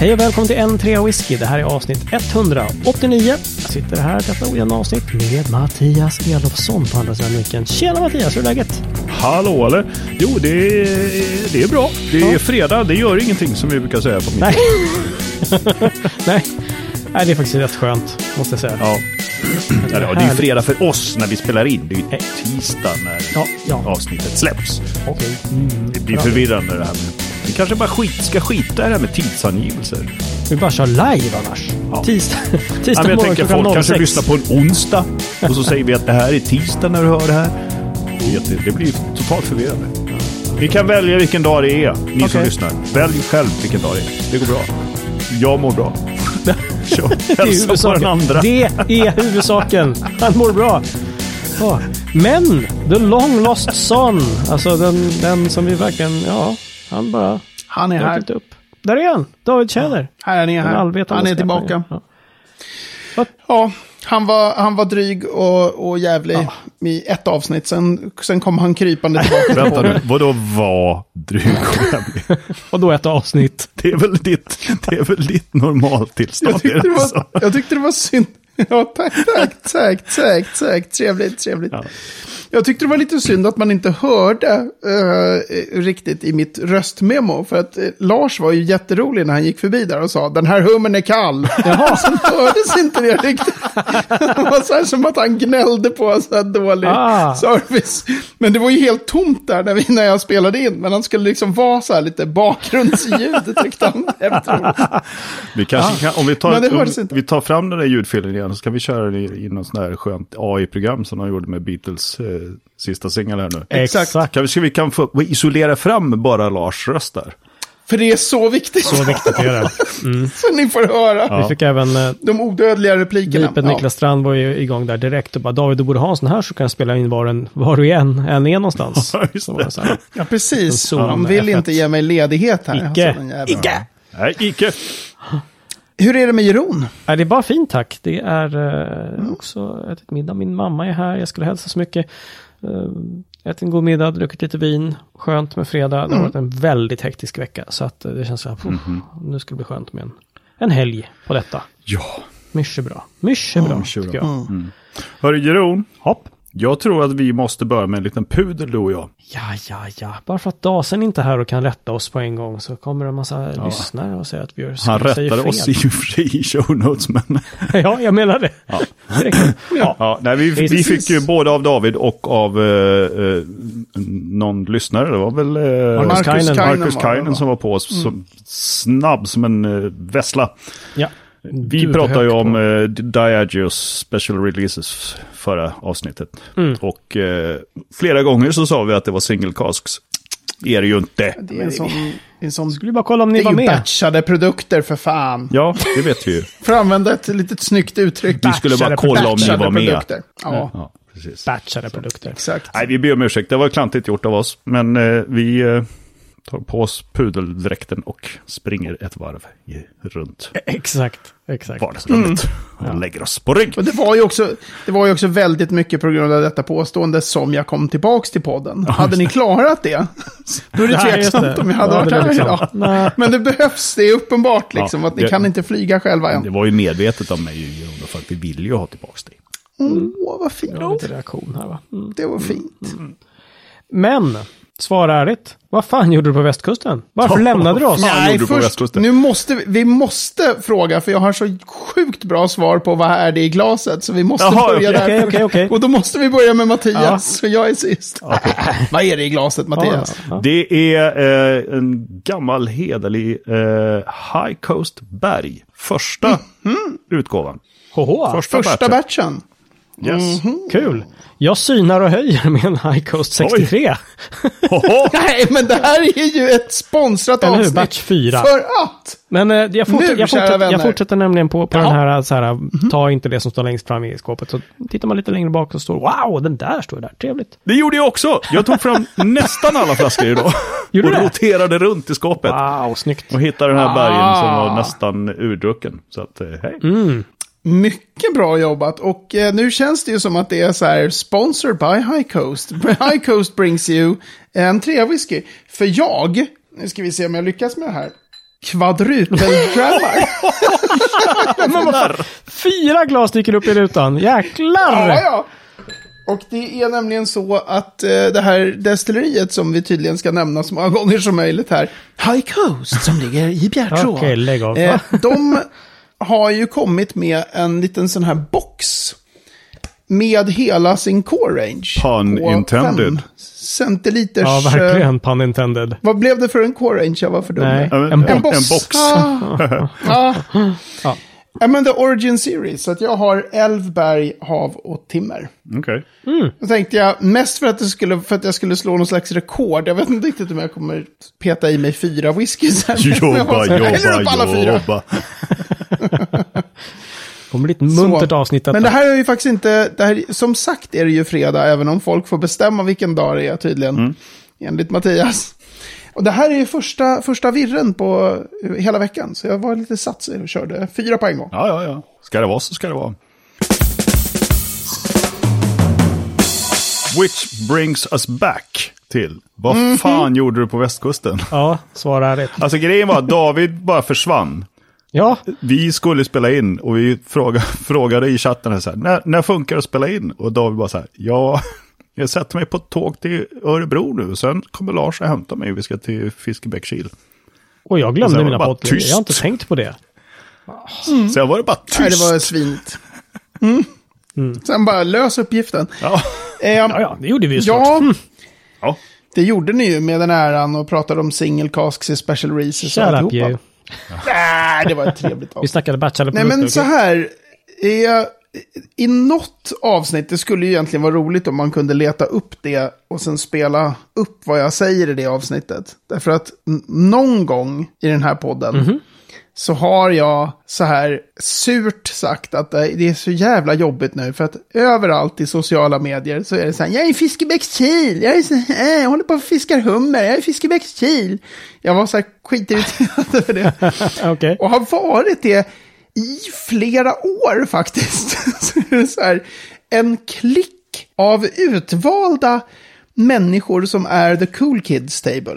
Hej och välkommen till en 3 whisky. Det här är avsnitt 189. Jag sitter här detta ojämna avsnitt med Mattias Elofsson på andra sidan micken. Tjena Mattias, hur är läget? Hallå eller? Jo, det är, det är bra. Det är fredag, det gör ingenting som vi brukar säga på mitt Nej. Nej. Nej, det är faktiskt rätt skönt, måste jag säga. Ja. Ja, det är ju fredag för oss när vi spelar in. Det är ju tisdag när Ja, ja. avsnittet släpps. Okej. Det blir förvirrande det här. Vi kanske bara skit, ska skita i det här med tidsangivelser. Vi bara kör live annars. Ja. Tisdag, Ja, tisdag men jag morgon klockan folk kanske 06. lyssnar på en onsdag och så säger vi att det här är tisdag när du hör det här. Det, det blir totalt förvirrande. Ni kan välja vilken dag det är, ni som Okej. lyssnar. Välj själv vilken dag det är. Det går bra. Jag mår bra. Kör. Det är Hälsa på huvudsaken. den andra. Det är huvudsaken. Han mår bra. Ja. Men, the long lost son. Alltså den, den som vi verkligen, ja, han bara Han är här. upp. Där är han, David Tjäder. Här är ni här. Han är tillbaka. Ja. Ja, han var, han var dryg och, och jävlig i ett avsnitt. Sen, sen kom han krypande tillbaka. Vänta nu, vadå var dryg och jävlig? Och då ett avsnitt. Det är väl ditt, det är väl ditt normaltillstånd? Jag tyckte, det var, jag tyckte det var synd. Ja, tack, tack, tack, tack, tack. Trevligt, trevligt. Ja. Jag tyckte det var lite synd att man inte hörde eh, riktigt i mitt röstmemo. För att eh, Lars var ju jätterolig när han gick förbi där och sa den här hummen är kall. Jaha. Sen hördes inte det riktigt. Det var så här som att han gnällde på så här dålig Ah. service. Men det var ju helt tomt där när, vi, när jag spelade in. Men han skulle liksom vara så här lite bakgrundsljud tyckte han. Vi kanske kan, om vi tar, om vi tar fram den där ljudfilen igen så kan vi köra den i, i något sånt här skönt AI-program som de gjorde med Beatles eh, sista singel här nu. Exakt. Kan vi, ska vi kan få isolera fram bara Lars röst där? För det är så viktigt. Så viktigt att göra. Så ni får höra. Vi fick även eh, De odödliga replikerna. Gripet Niklas Strand var ju igång där direkt och bara David, du borde ha en sån här så kan jag spela in var, en, var du än, än är någonstans. Ja, det. Ja, precis. De vill F1. inte ge mig ledighet här. Icke. Alltså, jäveln. Nej, icke. Hur är det med Jeroen? Nej, det är bara fint tack. Det är eh, också ätit middag. Min mamma är här. Jag skulle hälsa så mycket. Uh, ätit en god middag, druckit lite vin. Skönt med fredag. Det har varit en väldigt hektisk vecka. Så att eh, det känns så här, puh, nu ska det bli skönt med en, en helg på detta. Ja, Mycket bra. Mycket bra, mycket tycker jag. hörru Jeroen. Hopp. Jag tror att vi måste börja med en liten pudel du och jag. Ja, ja, ja. Bara för att Dasen inte är här och kan rätta oss på en gång så kommer det en massa lyssnare och säger att vi gör Han rättade oss i och för sig i show notes men... ja, jag menar det. Ja. Ja. Ja, nej, vi, vi fick ju både av David och av eh, eh, någon lyssnare. Det var väl eh, Marcus Kainen. Marcus Kainen som var på oss. Som, snabb som en uh, vessla. ja. Vi Gud, pratade ju om uh, Diageos special releases förra avsnittet. Mm. Och eh, flera gånger så sa vi att det var single casks. Är det ju inte. Det är en sån... En sån Skulle bara kolla om ni det är var ju med. batchade produkter för fan. Ja, det vet vi ju. För att använda ett litet snyggt uttryck. Vi skulle bara kolla om ni var med. produkter. Ja, Ja, precis. Batchade produkter. exakt. Nej, vi ber om ursäkt. Det var klantigt gjort av oss. Men eh, vi eh, tar på oss pudeldräkten och springer ett varv i, runt Exakt, exakt. vardagsrummet. Och lägger oss på rygg. Och det var, ju också, det var ju också väldigt mycket på grund av detta påstående som jag kom tillbaks till podden. hade ni klarat det? Då är det tveksamt det. om jag hade Ja, varit det är här liksom- idag. Nej. Men det behövs, det är uppenbart liksom Ja, att ni det- kan inte flyga själva Det än. var ju medvetet av mig för att vi ville ju ha tillbaka dig. Åh, vad fint. Jag har lite reaktion här va. Mm. Det var fint. Men, svara ärligt. Vad fan gjorde du på västkusten? Varför lämnade du oss? fan Nej, gjorde du på först, västkusten? nu måste vi, vi måste fråga, för jag har så sjukt bra svar på vad är det i glaset, så vi måste Jaha, börja okej, där. okej, okej, okej. Och då måste vi börja med Mattias, så jag är sist. vad är det i glaset, Mattias? Ja, ja. Det är eh, en gammal hederlig eh, High Coast Berg. Första utgåvan. Hoho, Första, Första batchen. batchen. Yes. kul. Jag synar och höjer med en High Coast 63. Hoho! Nej, men det här är ju ett sponsrat Eller hur? avsnitt. Batch 4. För att. Men eh, jag, fortsätter, Nu, jag, fortsätter, jag fortsätter nämligen på, på Ja. den här, så här, ta inte det som står längst fram i skåpet. Så tittar man lite längre bak och står, wow, den där står där, trevligt. Det gjorde jag också. Jag tog fram nästan alla flaskor idag. Gjorde och det? roterade runt i skåpet. Wow, snyggt. Och hittade den här bergen som Ah. var nästan urdrucken. Så att, eh, hej. Mycket bra jobbat. Och eh, nu känns det ju som att det är så här, sponsored by High Coast. High Coast brings you en whisky. För jag, nu ska vi se om jag lyckas med det här. vad fan, fyra glas dyker upp i rutan. Jäklar! ja, ja. Och det är nämligen så att eh, det här destilleriet som vi tydligen ska nämna så många gånger som möjligt här, High Coast som ligger i Bjärtrå. Okej, lägg av. Eh, de har ju kommit med en liten sån här box. Med hela sin core range. Pun intended. fem centiliters... Ja, eh, verkligen. Pun intended. vad blev det för en core range? Jag var för dum. Nej, en en box. box. box. Ah, ah. Ja. Ja, men The Origin Series. Så att jag har älv, berg, hav och timmer. Okej. Då tänkte jag, mest för att, det skulle, för att jag skulle slå någon slags rekord. Jag vet inte riktigt om jag kommer peta i mig fyra whisky sen. Jobba, jobba, fyra. jobba. Kommer bli ett muntert avsnitt detta. Men det här är ju faktiskt inte, det här, som sagt är det ju fredag, även om folk får bestämma vilken dag det är tydligen. Enligt Mattias. Och det här är ju första, första virren på hela veckan. Så jag var lite satsig och körde fyra på en gång. Ja, ja, ja. Ska det vara så ska det vara. Which brings us back till. Vad Mhm. fan gjorde du på västkusten? Ja, svara rätt. Alltså grejen var att David bara försvann. Ja, Vi skulle spela in och vi fråga, frågade i chatten här så här, när, när funkar det att spela in? Och David bara så här, ja, jag sätter mig på ett tåg till Örebro nu. Sen kommer Lars och hämta mig. Vi ska till Fiskebäckskil. och jag Och glömde var mina poddar. Jag har inte tänkt på det. Sen var det bara tyst. Nej, det var svinigt. Mm. Sen bara lös uppgiften. Ja. Eh, Ja, ja, det gjorde vi ju ja, ja. det gjorde ni ju med den äran och pratade om single casks i special releases och alltihopa. Nej, det var ett trevligt Vi avsnitt. snackade Nej, bachelorprodukter. men så här. Eh, I något avsnitt, det skulle ju egentligen vara roligt om man kunde leta upp det och sen spela upp vad jag säger i det avsnittet. Därför att någon gång i den här podden Mhm. Så har jag så här surt sagt att det är så jävla jobbigt nu. För att överallt i sociala medier så är det så här, jag är i Fiskebäckskil, jag, är så här, jag håller på och fiskar hummer, jag är i Fiskebäckskil. Jag var så här skitirriterad över det. Okej. Och har varit det i flera år faktiskt. så är det så här, en klick av utvalda människor som är the cool kids table.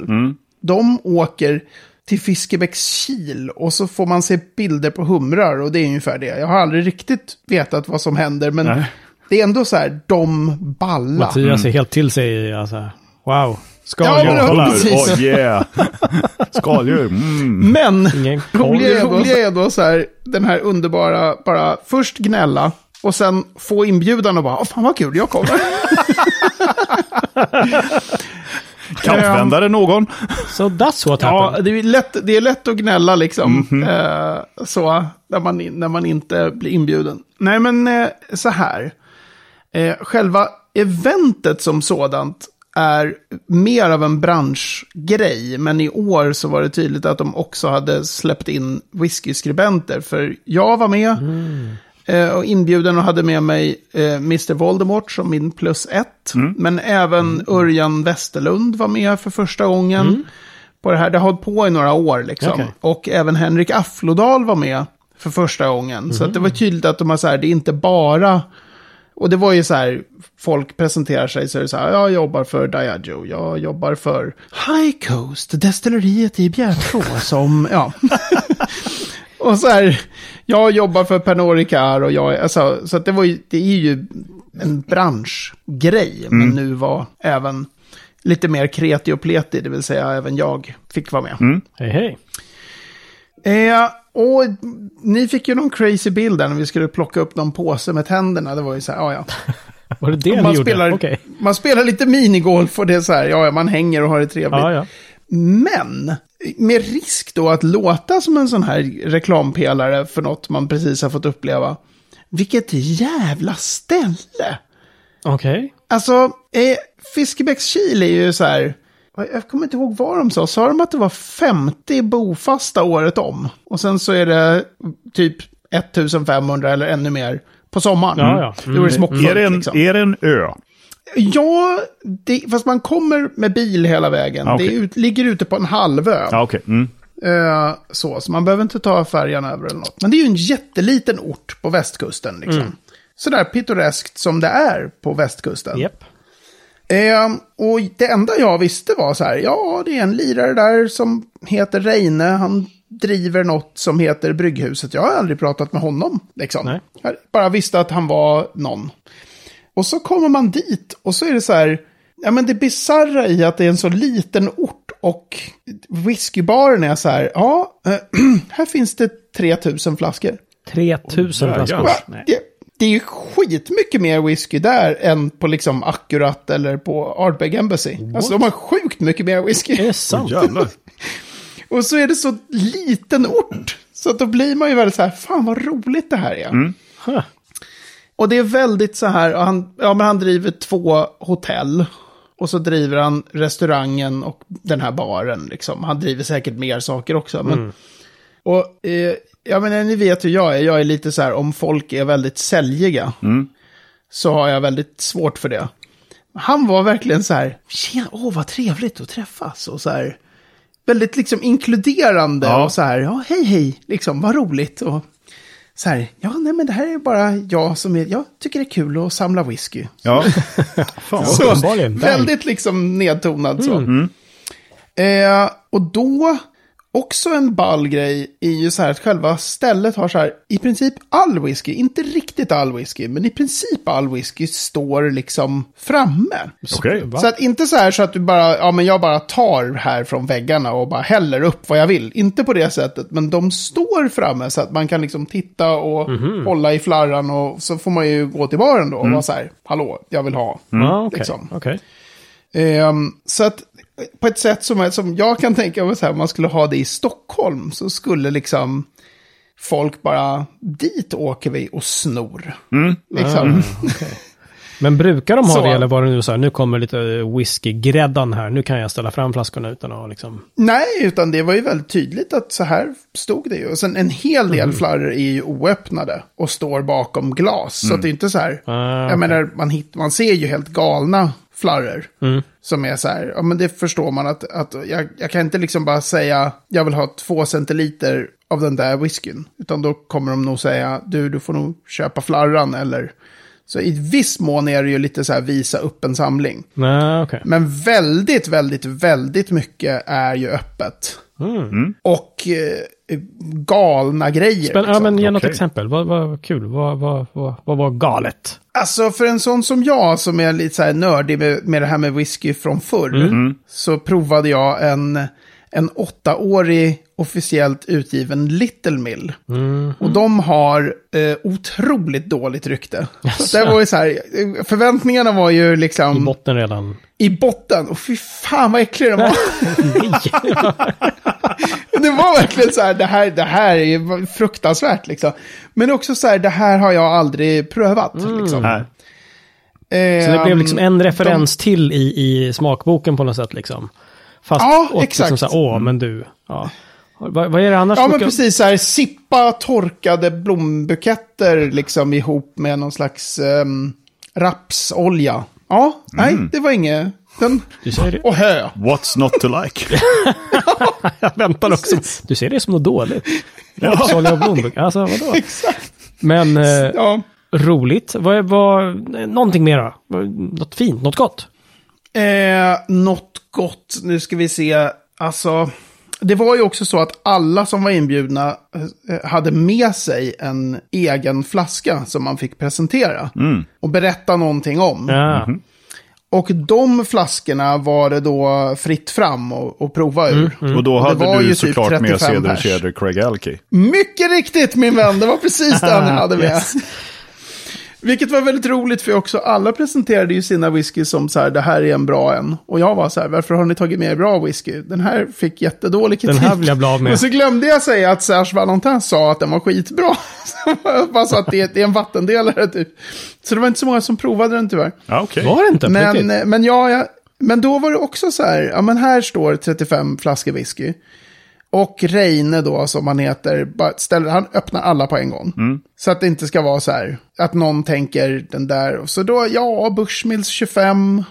De åker till Fiskebäckskil och så får man se bilder på humrar och det är ungefär det. Jag har aldrig riktigt vetat vad som händer men Nej. det är ändå så här, de balla. Mattias är helt till sig. Alltså. Wow. Ja, Skaldjur, men- kolla. Oh yeah! Skaldjur. Mm. Men roliga är då så här, den här underbara, bara först gnälla och sen få inbjudan och bara, åh fan vad kul, jag kommer. Kampvändare någon? So that's what ja, happened. det är, lätt, det är lätt att gnälla liksom. Eh, så, när man, när man inte blir inbjuden. Nej, men eh, så här. Eh, själva eventet som sådant är mer av en branschgrej. Men i år så var det tydligt att de också hade släppt in whiskyskribenter. För jag var med. eh, Och inbjuden och hade med mig eh, Mr. Voldemort som min plus ett. Men även Örjan Westerlund var med för första gången. På det här. Det har hållit på i några år liksom. Okej. Och även Henrik Afflodal var med för första gången. Så att det var tydligt att de har så här, det är inte bara... Och det var ju så här, folk presenterar sig så är det så här, jag jobbar för Diageo, jag jobbar för High Coast, destilleriet i Bjärtrå som, ja. Och så här, jag jobbar för Pernod Ricard och jag, alltså, så att det var ju, det är ju en branschgrej, men nu var även lite mer kreti och pleti, det vill säga även jag fick vara med. Hej, hej. Eh, och ni fick ju någon crazy bild där när vi skulle plocka upp någon påse med tänderna. Det var ju så här, ja ja. Var det det ni man, gjorde? spelar, Okej. man spelar lite minigolf och det är så här, ja ja, man hänger och har det trevligt. Ja, ja. Men, med risk då att låta som en sån här reklampelare för något man precis har fått uppleva. Vilket jävla ställe! Okej. Alltså, eh, Fiskebäckskil är ju så här... Jag kommer inte ihåg vad de sa. Sa de att det var 50 bofasta året om? Och sen så är det typ 1500 eller ännu mer på sommaren. Ja, ja. Det var det smockfullt Är det, en, liksom. är det en ö? Ja, det, fast man kommer med bil hela vägen. Ja, okej. Det ut, ligger ute på en halvö. Ja, okej. Mm. Eh, så, så man behöver inte ta färjan över eller något. Men det är ju en jätteliten ort på västkusten. Liksom. Mm. Sådär pittoreskt som det är på västkusten. Japp. Eh, och det enda jag visste var så här, ja det är en lirare där som heter Reine, han driver något som heter Brygghuset. Jag har aldrig pratat med honom. Liksom. Jag bara visste att han var någon. Och så kommer man dit och så är det så här, ja men det bisarra i att det är en så liten ort och whiskybaren är så här, ja, här finns det 3000 flaskor. 3000 Åh, flaskor. Nej. Det, det är ju skitmycket mer whisky där än på liksom Akkurat eller på Ardbeg Embassy. Alltså de har sjukt mycket mer whisky. Är det sant? Jävlar. Och så är det så liten ort. Så att då blir man ju väldigt så här, fan vad roligt det här är. Huh. Och det är väldigt så här, han, ja, men han driver två hotell. Och så driver han restaurangen och den här baren. Liksom. Han driver säkert mer saker också. Men, Och eh, ja, men ni vet hur jag är. Jag är lite så här, om folk är väldigt säljiga. Så har jag väldigt svårt för det. Han var verkligen så här, tjena, åh vad trevligt att träffas. Och så här, väldigt liksom inkluderande. Ja. Och så här, ja hej hej, liksom vad roligt. Och så här, ja nej men det här är bara jag som är, jag tycker det är kul att samla whisky. Ja. Fan, Så, väldigt liksom nedtonad så. Eh, och då, också en ball grej är ju så här att själva stället har så här, i princip all whisky, inte riktigt all whisky, men i princip all whisky står liksom framme. Va? Så att inte så här så att du bara, ja men jag bara tar här från väggarna och bara häller upp vad jag vill. Inte på det sättet, men de står framme så att man kan liksom titta och hålla i flarran och så får man ju gå till baren då och vara så här, hallå, jag vill ha. Okej. liksom. Okej. Ehm, så att på ett sätt som, som jag kan tänka mig så här, om man skulle ha det i Stockholm så skulle liksom folk bara, dit åker vi och snor. Liksom. Men brukar de ha Så. det eller var det nu så här, nu kommer lite whiskygräddan här, nu kan jag ställa fram flaskorna utan att liksom... Nej, utan det var ju väldigt tydligt att så här stod det ju. Och sen en hel del Mm. flarror är ju oöppnade och står bakom glas. Så att det är inte så här, Ah, jag menar, man, hit, man ser ju helt galna flarror. Mm. Som är så här, ja men det förstår man att, att jag, jag kan inte liksom bara säga, jag vill ha två centiliter av den där whiskyn. Utan då kommer de nog säga, du, du får nog köpa flarran eller... Så i viss mån är det ju lite så här visa upp en samling. Nej, okej. Men väldigt, väldigt, väldigt mycket är ju öppet. Och eh, galna grejer. Ja, liksom. men ge något Okej. exempel. Vad vad kul? Vad, vad, vad, vad var galet? Alltså för en sån som jag som är lite så här nördig med, med det här med whisky från förr. Så provade jag en, en åttaårig officiellt utgiven Little Mill. Och de har eh, otroligt dåligt rykte. Så det var ju så här, förväntningarna var ju liksom I botten redan. i botten. Och fy fan vad äcklig den var. det var verkligen så här, det här, det här är fruktansvärt liksom. Men också så här, det här har jag aldrig prövat. Liksom. Nej. Eh, Så det blev liksom en referens till i, i smakboken på något sätt liksom. Fast Ja, åt exakt. Liksom så här, Åh, men du. Ja. Vad, vad är det annars? Ja, men precis så här, sippa torkade blombuketter liksom ihop med någon slags um, rapsolja. Ja, nej, det var inget. Den, Du säger det. och hö. What's not to like? Jag väntar också. Du ser det som något dåligt. Rapsolja och blombuk. Alltså vadå? Exakt. Men eh, Ja. roligt. Vad, är- vad, någonting mer då? Något fint, något gott? Eh, något gott, nu ska vi se. Alltså, det var ju också så att alla som var inbjudna eh, hade med sig en egen flaska som man fick presentera. Och berätta någonting om. Ja. Och de flaskorna var det då fritt fram och, och prova ur. Och då hade var du ju typ såklart med 35 Cedar. Cedar Craig Alki. Mycket riktigt min vän, det var precis den jag hade med. Yes. Vilket var väldigt roligt för också alla presenterade ju sina whisky som så här, det här är en bra en. Och jag var så här, varför har ni tagit med bra whisky? Den här fick jättedålig kritik. Den här vill jag bli av med. Och så glömde jag säga att Serge Valentin sa att den var skitbra. Så jag bara sa att det, det är en vattendelare typ. Så det var inte så många som provade den tyvärr. Ja, okej. Var det inte? Men, riktigt? men, ja, ja, men då var det också så här, ja men här står 35 flaskor whisky. Och Reine då, som han heter, ställer, han öppnar alla på en gång. Så att det inte ska vara så här, att någon tänker den där. Och Så då, ja, Bushmills 25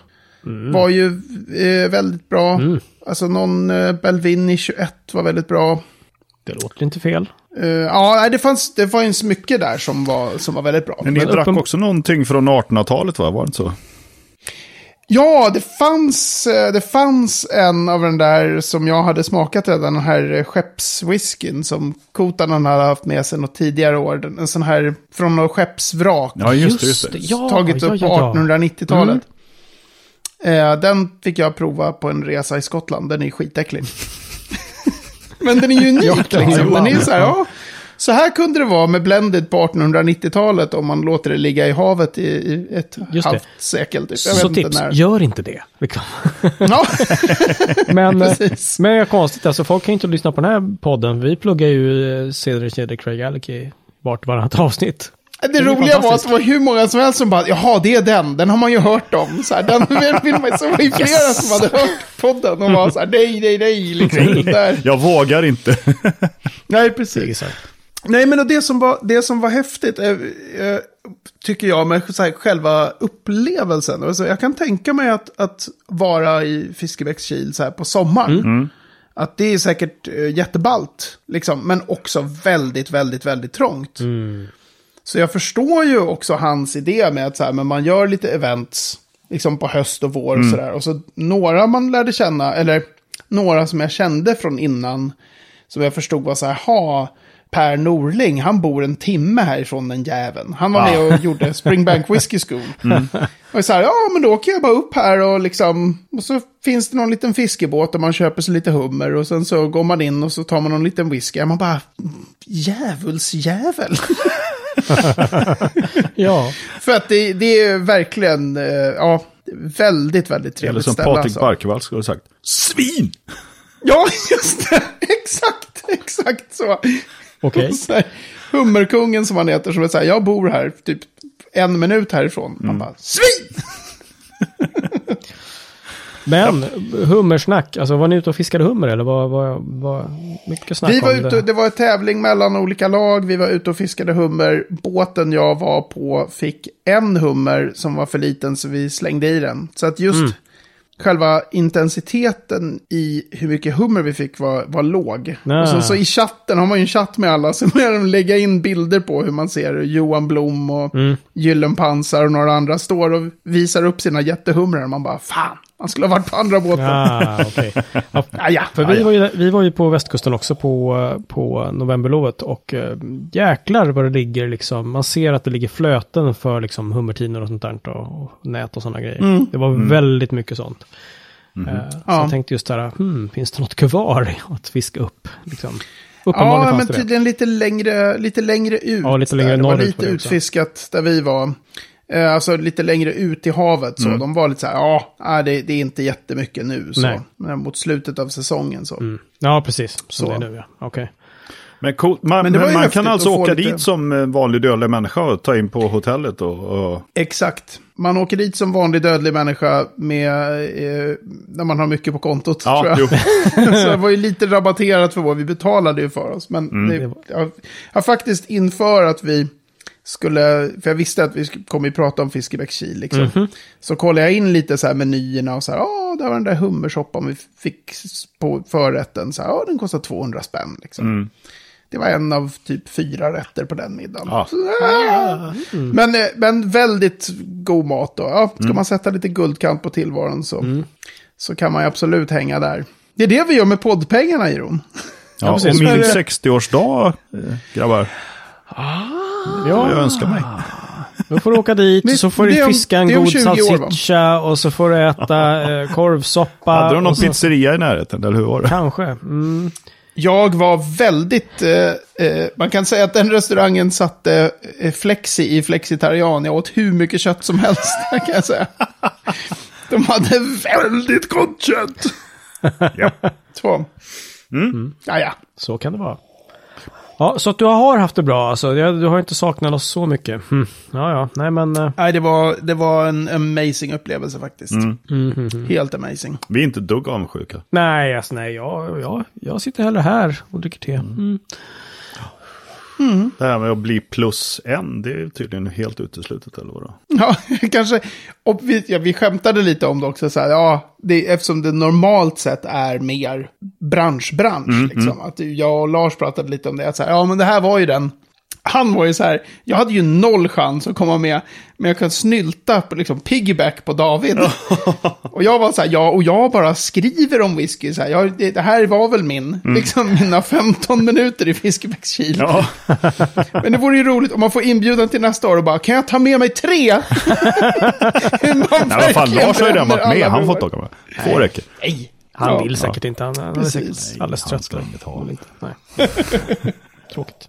var ju eh, väldigt bra. Alltså någon eh, Belvini 21 var väldigt bra. Det låter inte fel. Eh, ja, det fanns, det fanns mycket där som var, som var väldigt bra. Men ni Men drack uppen- också någonting från 1800-talet va? Var det inte så? Ja, det fanns, eh, det fanns en av den där som jag hade smakat redan, den här eh, skeppswhiskyn som Kotanen hade haft med sig något tidigare år. En sån här från något skeppsvrak. Ja, just det. Just det. Ja, tagit ja, upp ja, på ja. 1890-talet. Eh, den fick jag prova på en resa i Skottland. Den är skitäcklig. Men den är ju unik. Liksom. Den är så här, ja. Så här kunde det vara med blended på 1890-talet om man låter det ligga i havet i, i ett Just det. halvt sekel. Typ. Jag Så vet inte tips, när. gör inte det. Liksom. Ja, Men, eh, men det är konstigt, alltså folk kan ju inte lyssna på den här podden. Vi pluggar ju eh, Cedric Cedric Craig Alec vart varannat avsnitt. Det roliga var att det var hur många som helst som bara, jaha, det är den, den har man ju hört om. Så här, den vill man, så var det flera som hade hört podden och var så här, nej, nej, nej, liksom. det Där. Jag vågar inte. Nej, precis. Exakt. Nej, men det som var, det som var häftigt, eh, eh, tycker jag, med här, själva upplevelsen. Alltså, jag kan tänka mig att, att vara i Fiskebäckskil så här på sommaren. Att det är säkert eh, jätteballt, liksom, men också väldigt, väldigt, väldigt trångt. Så jag förstår ju också hans idé med att så här, men man gör lite events liksom på höst och vår och sådär. Och så några man lärde känna, eller några som jag kände från innan, som jag förstod var så här, ha Per Norling, han bor en timme härifrån den jäveln. Han var med och gjorde Springbank Whiskey School. Och så här, ja men då åker jag bara upp här och liksom, och så finns det någon liten fiskebåt och man köper sig lite hummer och sen så går man in och så tar man någon liten whisky. Man bara, djävulsjävel. Ja, För att det, det är verkligen, eh, ja, väldigt, väldigt Eller trevligt som ställe. Patrik alltså. Barkevall skulle ha sagt. Svin! Ja, just det. Exakt, exakt så. Okej. Här, Hummerkungen som han heter, som är så här, jag bor här typ en minut härifrån. Mm. Man bara, svin! Men hummersnack, alltså var ni ute och fiskade hummer eller vad var, var mycket snack Vi var om ute, det? det var en tävling mellan olika lag, vi var ute och fiskade hummer. Båten jag var på fick en hummer som var för liten så vi slängde i den. Så att just Mm. Själva intensiteten i hur mycket hummer vi fick var, var låg. Och så, så i chatten har man ju en chatt med alla så med de lägga in bilder på hur man ser Johan Blom och Mm. Gyllenpansar och några andra står och visar upp sina jättehumrar. Man bara, fan, man skulle ha varit på andra båten. Ah, okej. Ja, Ja, ja, För vi, ja. var ju, vi var ju på västkusten också på, på novemberlovet och eh, jäklar vad det ligger liksom. Man ser att det ligger flöten för liksom hummertinor och sånt där och, och nät och sådana grejer. Mm. Det var väldigt mycket sånt. Eh, Så Ja. jag tänkte just där, hmm, finns det något kvar att fiska upp? Liksom. Uppenbarligen Ja, men det det. tydligen lite längre, lite längre ut. Ja, lite där. längre Det var norrut lite var det också. utfiskat där vi var. Eh, Alltså lite längre ut i havet. Så. De var lite så här, ja, det, det är inte jättemycket nu. Så. Nej. Men mot slutet av säsongen så. Mm. Ja, precis. Som Så. det är nu, ja. Okej. Men, cool. man, Men men man kan alltså åka lite- dit som eh, vanlig dödlig människa och ta in på hotellet och... och Exakt. Man åker dit som vanlig dödlig människa med, eh, när man har mycket på kontot. tror ja, jag. jo. så det var ju lite rabatterat för vad vi betalade ju för oss. Men Mm. det, jag, jag faktiskt inför att vi skulle, för jag visste att vi kommer ju prata om Fiskebäckskil liksom. Mhm. Så kollade jag in lite så här menyerna och så här, ja, där var den där hummersoppan vi fick på förrätten. Så här, ja, den kostar 200 spänn liksom. Mm. Det var en av typ fyra rätter på den middagen. Ja. Så, ah. men, eh, men väldigt god mat då. Ja, ska Mm. man sätta lite guldkant på tillvaron så, så kan man ju absolut hänga där. Det är det vi gör med poddpengarna, Jeroen. Ja, precis. och min Men- 60-årsdag, eh, grabbar. Ja, Jag önskar mig. då får du åka dit och så får du fiska en god 20 år, va? salsiccia och så får du äta eh, korvsoppa. Hade de någon så- pizzeria i närheten, eller hur var det? Kanske. Mm. Jag var väldigt, eh, eh, man kan säga att den restaurangen satte eh, flexi i flexitarian. Jag åt hur mycket kött som helst, kan jag säga. De hade väldigt gott kött. Ja. Så. Ja, ja. Så kan det vara. Ja, så att du har haft det bra alltså. Du har inte saknat oss så mycket. Hm. Ja, ja. Nej, men... eh, Nej, det var, det var en amazing upplevelse faktiskt. mhm. Helt amazing. Vi är inte dugg avundsjuka. Nej, alltså, nej. Jag, jag, jag sitter hellre här och dricker te. Mm. Det här med att bli plus en, det är tydligen helt uteslutet, eller vadå? Ja, kanske. Och vi, ja, vi skämtade lite om det också. Så här, ja, det, eftersom det normalt sett är mer bransch-bransch. liksom, att jag och Lars pratade lite om det. Att så här, ja, men det här var ju den han var ju så här, jag hade ju noll chans att komma med, men jag kunde snylta på liksom piggyback på David. och jag var så här, ja, och jag bara skriver om whisky, så här, jag, det, det här var väl min, liksom mina 15 minuter i Fiskebäckskil. Ja, Men det vore ju roligt om man får inbjudan till nästa år och bara, kan jag ta med mig tre? Man Nej, vad fan, Lars har ju redan varit med. Han inte åka med. Får räcker. Nej, han Ja, vill säkert inte. Han, han är Precis. säkert alldeles trött. Nej. Tråkigt.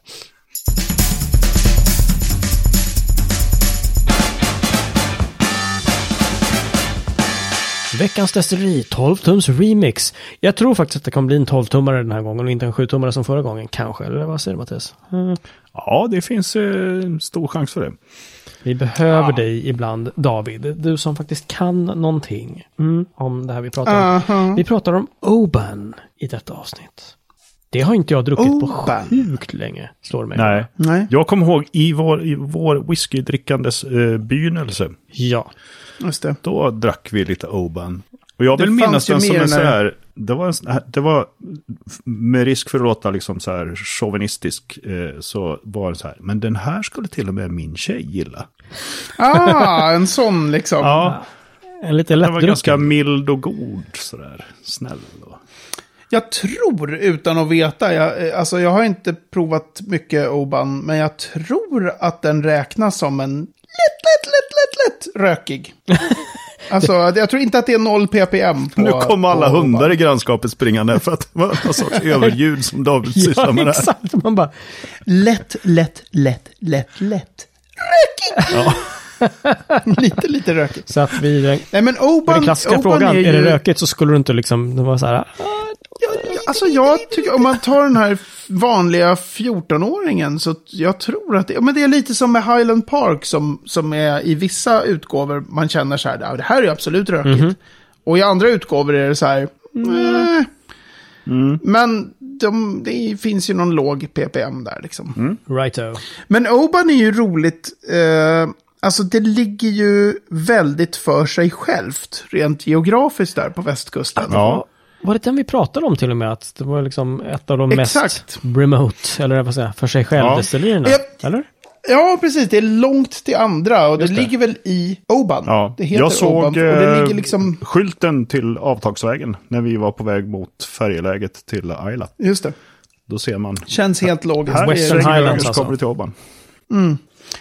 Veckans destilleri, 12-tums remix. Jag tror faktiskt att det kommer bli en 12-tummare den här gången och inte en 7-tummare som förra gången. Kanske, eller vad säger du Mattias? Mm. Ja, det finns eh, stor chans för det. Vi behöver dig ibland, David. Du som faktiskt kan någonting mm, om det här vi pratar om. Aha. Vi pratar om Oban i detta avsnitt. Det har inte jag druckit på Oban. sjukt länge, slår mig. Nej. Nej, Jag kommer ihåg i vår, i vår whiskydrickandes eh, begynnelse. Ja. Just det. Då drack vi lite Oban. Och jag Det vill minnas fanns ju den som en så här, det var, en, det var med risk för att låta liksom så här chauvinistisk, eh, så var det så här, men den här skulle till och med min tjej gilla. Ah, en sån liksom. Ja, En lite den var ganska lättdrucken. mild och god sådär, snäll. Och... Jag tror, utan att veta, jag, eh, alltså jag har inte provat mycket Oban, men jag tror att den räknas som en lätt, lätt, lätt, lätt, lätt rökig. alltså, jag tror inte att det är noll ppm på nu kommer alla på hundar Oban. i grannskapet springande för att det var någon sorts överljud som David sysslar Ja, med där. exakt. Man bara, Lätt, lätt, lätt, lätt, lätt. Rökig! Ja. lite, lite rökig. så att vi, den Nej, men Oban, klassiska Oban frågan, är, ju... det rökigt så skulle du inte liksom, det var så här, Alltså jag tycker, om man tar den här vanliga 14-åringen så jag tror att det, men det är lite som med Highland Park som, som är i vissa utgåvor man känner så här, "Ja, det här är absolut rökigt. Och i andra utgåvor är det så här, "Nej." Men de, det finns ju någon låg ppm där liksom. righto. Men Oban är ju roligt. Eh, alltså det ligger ju väldigt för sig självt. Rent geografiskt där på västkusten. Ja. Var det den vi pratade om till och med? Att det var liksom ett av de Exakt. mest remote, eller vad säger jag, för sig själv Ja. destillerierna. Ja. Eller? Ja, precis. Det är långt till andra och det, det. ligger väl i Oban. Ja, Det heter jag såg Oban. Och det eh, ligger liksom... skylten till avtagsvägen när vi var på väg mot färjeläget till Ayla. Just det. Då ser man. Känns helt logiskt. Här Western är Highlands så alltså. kommer till Oban.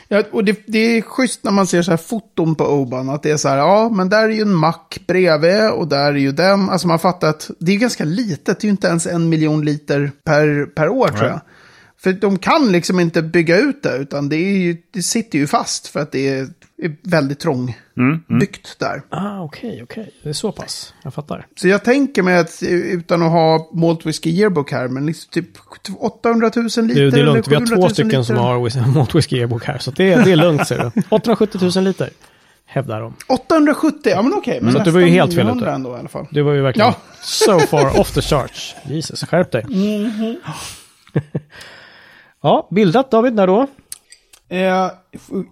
Ja, och det, det är schysst när man ser så här foton på Oban. Att det är så här, ja, men där är ju en mack bredvid och där är ju den. Alltså man fattar att det är ganska litet. Det är ju inte ens en miljon liter per, per år tror jag. För de kan liksom inte bygga ut det, utan det, är ju, det sitter ju fast för att det är, väldigt trångbyggt där. Ah, okej, okej. Det är så pass. Jag fattar. Så jag tänker mig att, eh, utan att ha Malt Whisky Yearbook här, men liksom typ 800 000 liter. Du, det är lugnt. Vi har 700 två 000 stycken liter. som har Malt Whisky Yearbook här. Så det, det är lugnt, säger du. 870 000 liter. Hävdar de. 870, ja men okej. Men Så att du var ju helt fel 900 ute. ändå i alla fall. Du var ju verkligen Ja. so far off the charts. Jesus, skärp dig. ja, bildat David, när då? Eh,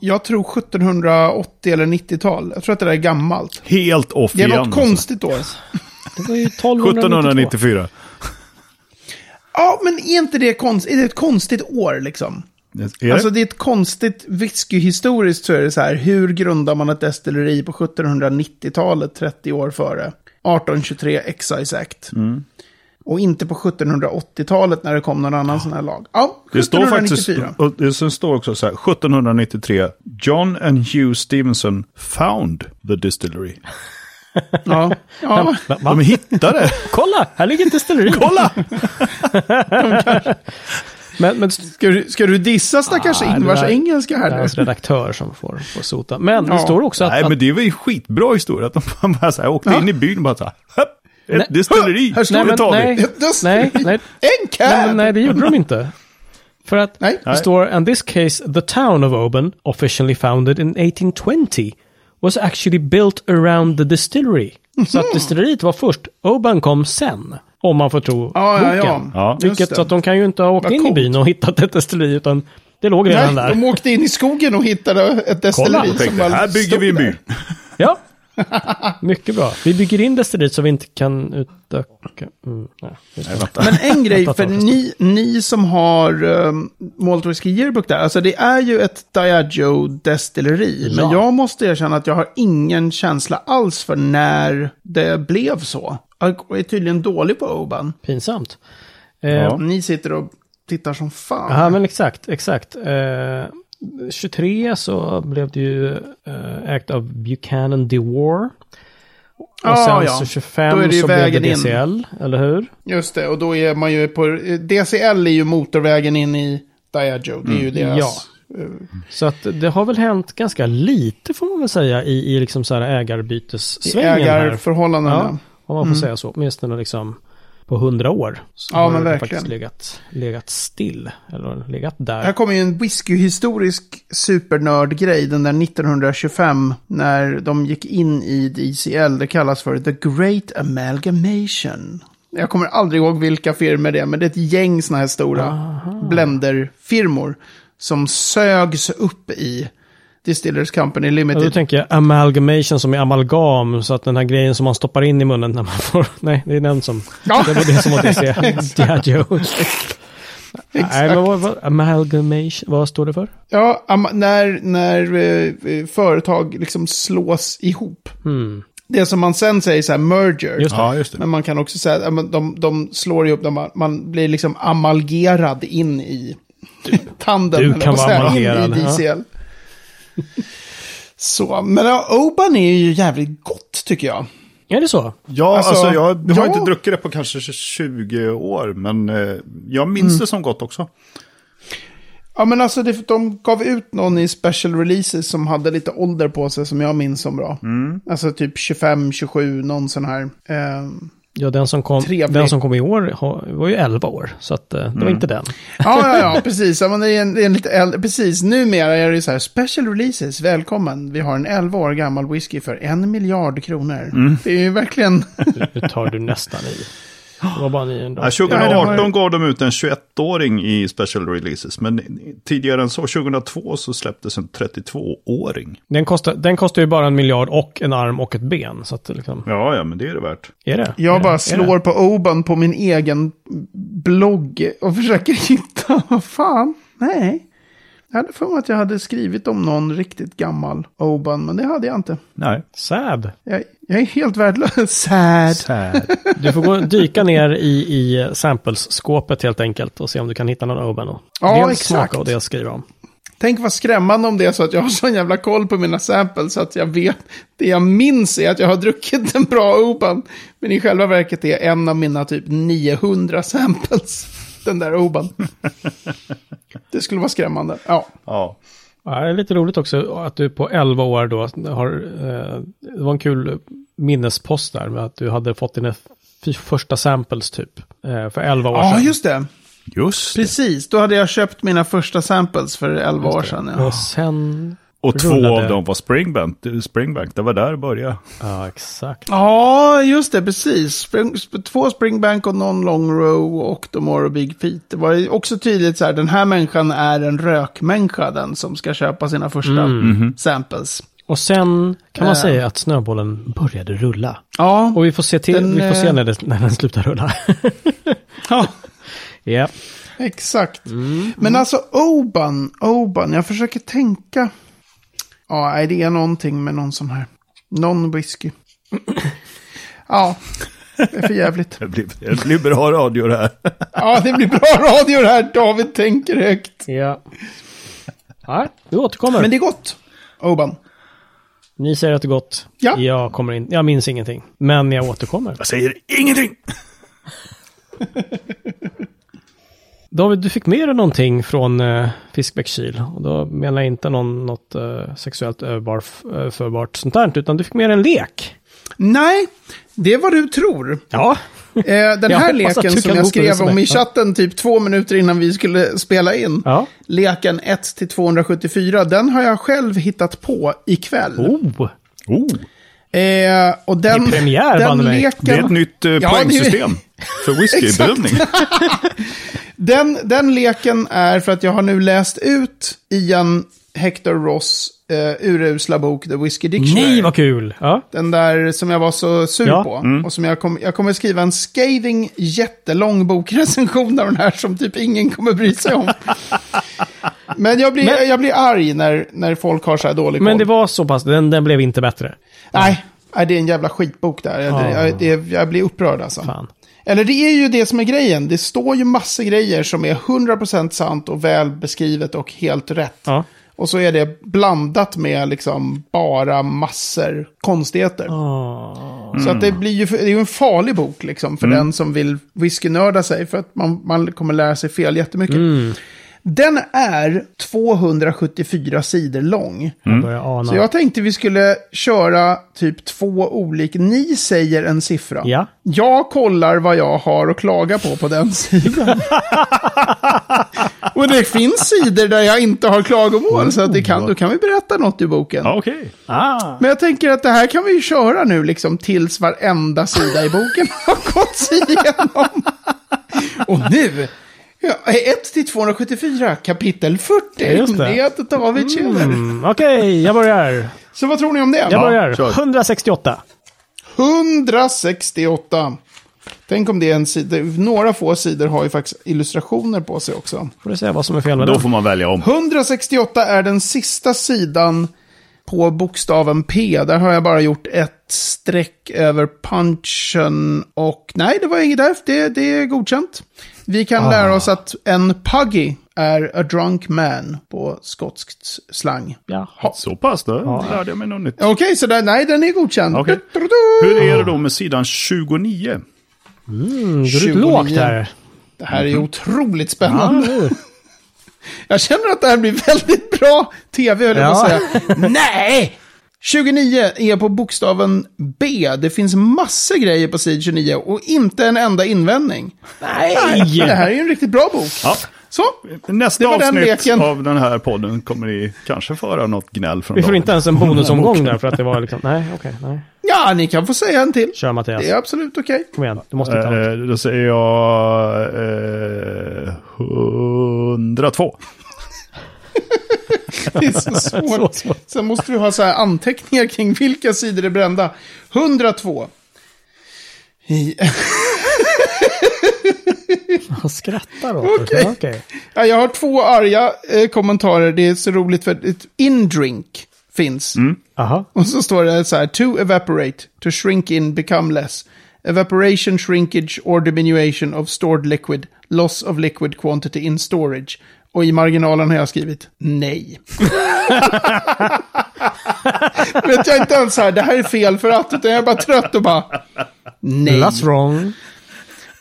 jag tror 1780 eller 90-tal. Jag tror att det där är gammalt. Helt off Det är igen. något konstigt år. Det var ju 1292. 1794. Ja, men är inte det konstigt? Är det ett konstigt år liksom? Är det? Alltså det är ett konstigt whiskyhistoriskt så är det så här. Hur grundar man ett destilleri på 1790-talet, 30 år före? 1823 Excise Act. Mm. Och inte på 1780-talet när det kom någon annan sån här lag. Ja, det står faktiskt, 1794. och det sen står också så här, 1793, John and Hugh Stevenson found the distillery. Ja, ja. De hittade, Kolla, här ligger ett destilleri. kolla! Men, men Ska, du, ska du dissa stackars Ah, Ingvars det där- engelska det här är nu? hans redaktör som får, får sota. Men det Ja. står också att... Nej, att men det var ju skitbra historia. Att de bara så här, åkte Ja. in i byn och bara så här, "Hopp, Nej. Ett distilleri, Här står nej, det nej, nej, nej, En cab! nej, nej, det gjorde de inte. För att Nej. det står, and this case, the town of Oban, officially founded in 1820, was actually built around the distillery. Så Mhm. att distilleriet var först, Oban kom sen. Om man får tro ja, boken. ja. Ja. Vilket så att de kan ju inte ha åkt Vad in i byn och hittat ett destilleri, utan det låg redan Nej, där. de åkte in i skogen och hittade ett destilleri Kolla. som Tänkte, här bygger vi en by. Ja, Mycket bra. Vi bygger in destilleriet så vi inte kan utöka. Mm, nej. Men en grej, för ni, ni som har um, Malt Whisky Yearbook där, alltså det är ju ett Diageo-destilleri. Men Ja. jag måste erkänna att jag har ingen känsla alls för när det blev så. Jag är tydligen dålig på Oban. Pinsamt. Eh, Ja. Ni sitter och tittar som fan. Ja, men exakt, exakt. Eh, 23 så blev det ju eh, ägt av Buchanan DeWar. Och Ja, sen ja. så 25 Då är det ju så blev det vägen in. DCL, eller hur? Just det, och då är man ju på... DCL är ju motorvägen in i Diageo. Det är ju deras... Ja. Så att det har väl hänt ganska lite får man väl säga i, i liksom så här I ägarbytessvängen här. ägarförhållandena. Ja, om man får säga så. Åtminstone liksom på hundra år. Så Ja, har men verkligen. faktiskt legat, legat still. Eller legat där. Här kommer ju en whiskyhistorisk supernördgrej, den där 1925, när de gick in i DCL. Det kallas för The Great Amalgamation. Jag kommer aldrig ihåg vilka firmor det är, men det är ett gäng sådana här stora blenderfirmor som sögs upp i Distillers Company Och då Limited. tänker jag amalgamation som är amalgam. Så att den här grejen som man stoppar in i munnen när man får... Nej, det är den som... Ja. Det var det som var det. Diageo. Nej, Exakt. men vad, vad, amalgamation, vad står det för? Ja, am- när, när eh, företag liksom slås ihop. Hmm. Det som man sen säger så här merger. Just det. Ja, just det. Men man kan också säga att de, de, slår ihop, de, man blir liksom amalgerad in i tanden. Du kan vara amalgerad, In i DCL. Så, men ja, Oban är ju jävligt gott tycker jag. Är det så? Ja, Alltså, alltså, jag har ja. inte druckit det på kanske 20 år, men eh, jag minns det som gott också. Ja, men alltså det, de gav ut någon i special releases som hade lite ålder på sig som jag minns som bra. Alltså typ 25, 27, någon sån här. ehm, Ja, den som kom, Trevlig. den som kom i år var ju 11 år. Så att eh, det var inte den. Ja, ja, ja, precis. Ja, men det är en, det är en lite äldre, precis. Numera är det så här, special releases, välkommen. Vi har en 11 år gammal whisky för en miljard kronor. Det är ju verkligen... Nu tar du nästan i. Det var bara ändå. Ja, Ja, det 2018 har- gav de ut en 21-åring i special releases, men tidigare än så, 2002, så släpptes en 32-åring. Den kostar, den kostar ju bara en miljard och en arm och ett ben. Så att det liksom, Ja, ja, men det är det värt. är det? är Jag det? bara Är slår på Oban på min egen blogg och försöker hitta, vad fan, nej. Jag hade för mig att jag hade skrivit om någon riktigt gammal Oban, men det hade jag inte. Nej. Sad. Jag, jag är helt värdelös. Sad. Du får gå dyka ner i, i samples-skåpet helt enkelt och se om du kan hitta någon Oban och Ja, dels exakt. smaka och dels skriva om. Tänk vad skrämmande om det är så att jag har sån jävla koll på mina samples så att jag vet. Det jag minns är att jag har druckit en bra Oban. Men i själva verket är en av mina typ 900 samples. Den där Oban. Det skulle vara skrämmande. Ja. Ja. Ja, det är lite roligt också att du på 11 år då har, eh, det var en kul minnespost där med att du hade fått dina första samples typ eh, för 11 år Ja, sedan. just det. Just det. Precis, då hade jag köpt mina första samples för 11 år sedan. Ja. Och sen, Och två av dem var Springbank. Springbank, det var där det började. ja exakt. ja, just det, precis. Spring, sp- två Springbank och någon Long Row och Tomorrow Big Pete. Det var också tydligt så här, den här människan är en rökmänniska, den som ska köpa sina första samples. Och sen kan man Eh. säga att snöbollen började rulla. Ja, Och vi får se, till, Den, vi får se eh, när, det, när den slutar rulla. ja Ja. exakt. Men alltså Oban, Oban, jag försöker tänka. Ja, det är någonting med någon sån här. Någon whisky. ja, det är för jävligt. Det blir, det blir bra radio det här. Ja, det blir bra radio det här. David tänker högt. ja. Nej, vi återkommer. Men det är gott. Oban. Ni säger att det är gott. Ja. Jag, kommer in, jag minns ingenting. Men jag återkommer. Jag säger ingenting. David, du fick med dig någonting från uh, Fiskbäckskil. Och då menar jag inte någon, något eh, sexuellt överförbart sånt där, utan du fick med dig en lek. Nej, det är vad du tror. Ja. Eh, den här leken som jag det skrev om i chatten typ två minuter innan vi skulle spela in. Ja. Leken 1 till 274, den har jag själv hittat på ikväll. Oh, Oh, Eh, och den, Det är premiär, den leken, det är ett nytt eh, Ja, det- poängsystem för whiskybedömning. Den, den leken är för att jag har nu läst ut i en Hector Ross uh, urusla bok The Whiskey Dictionary. Nej, vad kul! Ja. Den där som jag var så sur Ja. på. Och som jag, kom, jag kommer skriva en scathing jättelång bokrecension av den här som typ ingen kommer bry sig om. Men jag blir, Men- jag blir arg när, när folk har så här dålig koll. Men det var så pass, den, den blev inte bättre. Nej, nej, det är en jävla skitbok där. Jag, Ja. jag, det, jag blir upprörd alltså. Fan. Eller det är ju det som är grejen. Det står ju massor grejer som är 100% sant och väl beskrivet och helt rätt. Ja. Och så är det blandat med liksom bara massor konstigheter. Åh. Så att det blir ju, det är ju en farlig bok liksom för den som vill whiskynörda sig. För att man, man kommer lära sig fel jättemycket. Den är 274 sidor lång. Ana. Så jag tänkte vi skulle köra typ två olika. Ni säger en siffra. Ja. Jag kollar vad jag har att klaga på på den sidan. Och det finns sidor där jag inte har klagomål. Så att det kan, då kan vi berätta något ur boken. Okej. Ah. Men jag tänker att det här kan vi ju köra nu liksom tills varenda sida i boken har gått igenom. Och nu, ja, 1 till 274, kapitel 40. Just det. Med David Schiller. Mm, Okej, jag börjar. Så vad tror ni om det? Jag börjar. kör. 168. 168. Tänk om det är en sida. Några få sidor har ju faktiskt illustrationer på sig också. Får du säga vad som är fel med Då den. får man välja om. 168 är den sista sidan på bokstaven P. Där har jag bara gjort ett streck över punchen. Och nej, det var inget där. Det, det är godkänt. Vi kan lära oss att en puggy är a drunk man på skotskt slang. Jaha. Så pass, då lärde jag mig något nytt. Okej, så där, nej, den är godkänd. Okej. Du, du, du. Hur är det då med sidan 29? Mm, ut 29. lågt här. Det här är otroligt Ja, spännande. nu. Jag känner att det här blir väldigt bra tv, höll jag på att Ja. säga. Nej! 29 är på bokstaven B. Det finns massor grejer på sid 29 och inte en enda invändning. Nej! Det här är ju en riktigt bra bok. Ja. Så, Nästa Det var den avsnitt leken. av den här podden kommer ni kanske föra något gnäll från Vi får David. inte ens en bonusomgång där för att det var liksom, nej, okej, nej. ja, ni kan få säga en till. Kör Mattias. Det är absolut okej. Kom igen, du måste ta något. Eh, då säger jag eh, 102. Det är så svårt. Så svårt. Sen måste du ha så här anteckningar kring vilka sidor är brända. 102. I- Han skrattar då. Okej. Okej. Ja, jag har två arga eh, kommentarer. Det är så roligt för ett in-drink finns. Aha. Och så står det så här, to evaporate, to shrink in, become less. Evaporation, shrinkage or diminution of stored liquid, loss of liquid quantity in storage. Och i marginalen har jag skrivit nej. Vet jag inte ens så här, det här är fel för att, utan jag är bara trött och bara nej. That's wrong.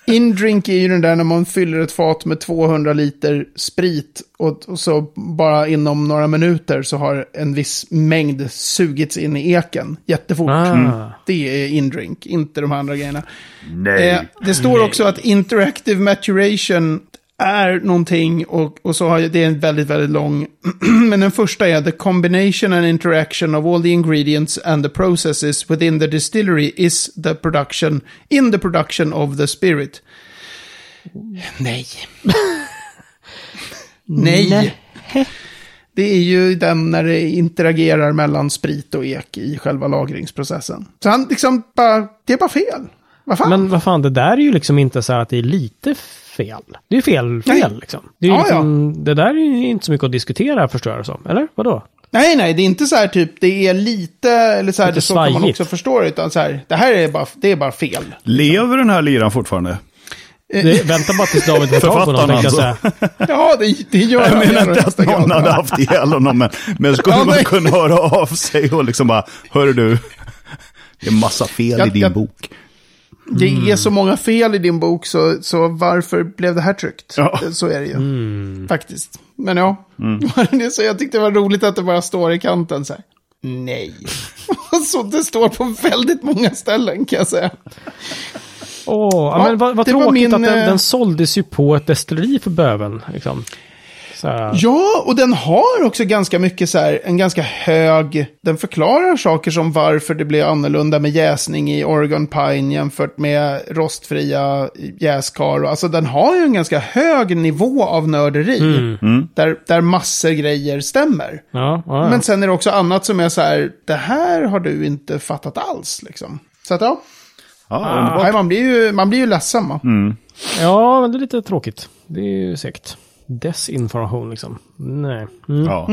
In-drink är ju den där när man fyller ett fat med 200 liter sprit och, och så bara inom några minuter så har en viss mängd sugits in i eken jättefort. Ah. Det är in-drink, inte de andra grejerna. Nej. Eh, det står också att interactive maturation är någonting och, och så har jag, det är en väldigt, väldigt lång. Men den första är the combination and interaction of all the ingredients and the processes within the distillery is the production, in the production of the spirit. Nej. Nej. Det är ju den när det interagerar mellan sprit och ek i själva lagringsprocessen. Så han liksom bara, det är bara fel. Vad fan? Men vad fan, det där är ju liksom inte så här att det är lite fel. Det är fel, fel Nej. liksom. Det, är Ja, liksom, det där är ju inte så mycket att diskutera förstår jag det som. Eller vadå? Nej, nej, det är inte så här typ, det är lite, eller så här, Lite det så kan man också förstå det, utan så här, det här är bara, det är bara fel. Lever den här liran fortfarande? Det, vänta bara tills David får tag på någon, alltså. Ja, det, det gör Jag jag menar inte att någon hade haft ihjäl honom, men, men skulle Ja, man nej. kunna höra av sig och liksom bara, hör du, det är massa fel Jag- i din jag- bok. Det är så många fel i din bok, så, så varför blev det här tryckt? Ja. Så är det ju. Faktiskt. Men ja, är så jag tyckte det var roligt att det bara står i kanten så här. Nej. så det står på väldigt många ställen kan jag säga. Åh, ja, Ja, men vad, vad tråkigt min, att den, eh, den såldes ju på ett destilleri för böven. Liksom. Så här, Ja, och den har också ganska mycket så här, en ganska hög, den förklarar saker som varför det blir annorlunda med jäsning i Oregon Pine jämfört med rostfria jäskar. Alltså den har ju en ganska hög nivå av nörderi. Där, där massor grejer stämmer. ja, ja, ja. Men sen är det också annat som är så här, det här har du inte fattat alls liksom. Så att ja, Ja, Ah. nej, man, blir ju, man blir ju ledsen va? ja, men det är lite tråkigt. Det är ju säkert. Desinformation liksom. Nej. Mm. Ja,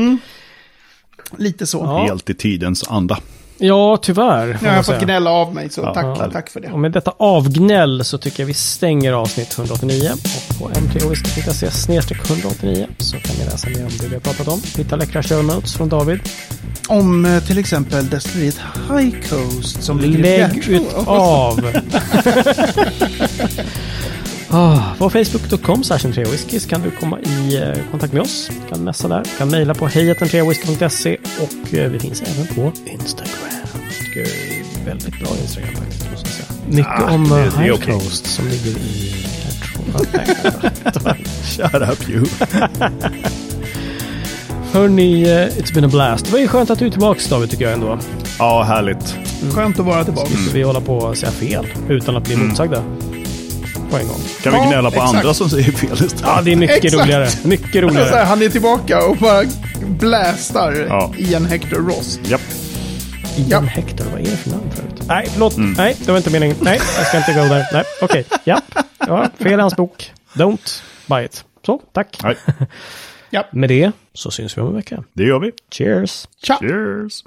Lite så. Ja. helt i tidens anda. Ja, tyvärr. Jag man har fått säga. gnälla av mig, så Ja, tack, härligt. tack för det. Och med detta avgnäll så tycker jag vi stänger avsnitt 189. Och på m3whisky.se 189 så kan ni läsa mer om det vi har pratat om. Hitta läckra show notes från David. Om eh, till exempel destilleriet High Coast som ligger i Lägg ut av. ah, på facebook.com whisky så kan du komma i eh, kontakt med oss. Du kan messa där. Du kan mejla på hejatentreawhisky.se och eh, vi finns även på Instagram. Jag är väldigt bra Instagram faktiskt. Måste jag säga. Mycket Ah, om det- uh, det är High okej. Coast som ligger i. Shut up you. Hörni, eh, it's been a blast. Det var ju skönt att du är tillbaka David tycker jag ändå. Ja, härligt. Skönt att vara tillbaka. Så vi håller på att säga fel utan att bli motsagda. På en gång. Kan vi Ja, gnälla på exakt. andra som säger fel istället? Ja, det är mycket Exakt. roligare. Mycket Så här, roligare. han är tillbaka och bara blästar Ja. Ian Hector Ross. Japp. Ian Ja. Hector, vad är det för namn förut? Nej, förlåt. Nej, det var inte meningen. Nej, jag ska inte gå där. Nej, okej. Ja. ja, fel i hans bok. Don't buy it. Så, tack. Nej, Med det så syns vi om en vecka. det gör vi. Cheers! Tja! Cheers.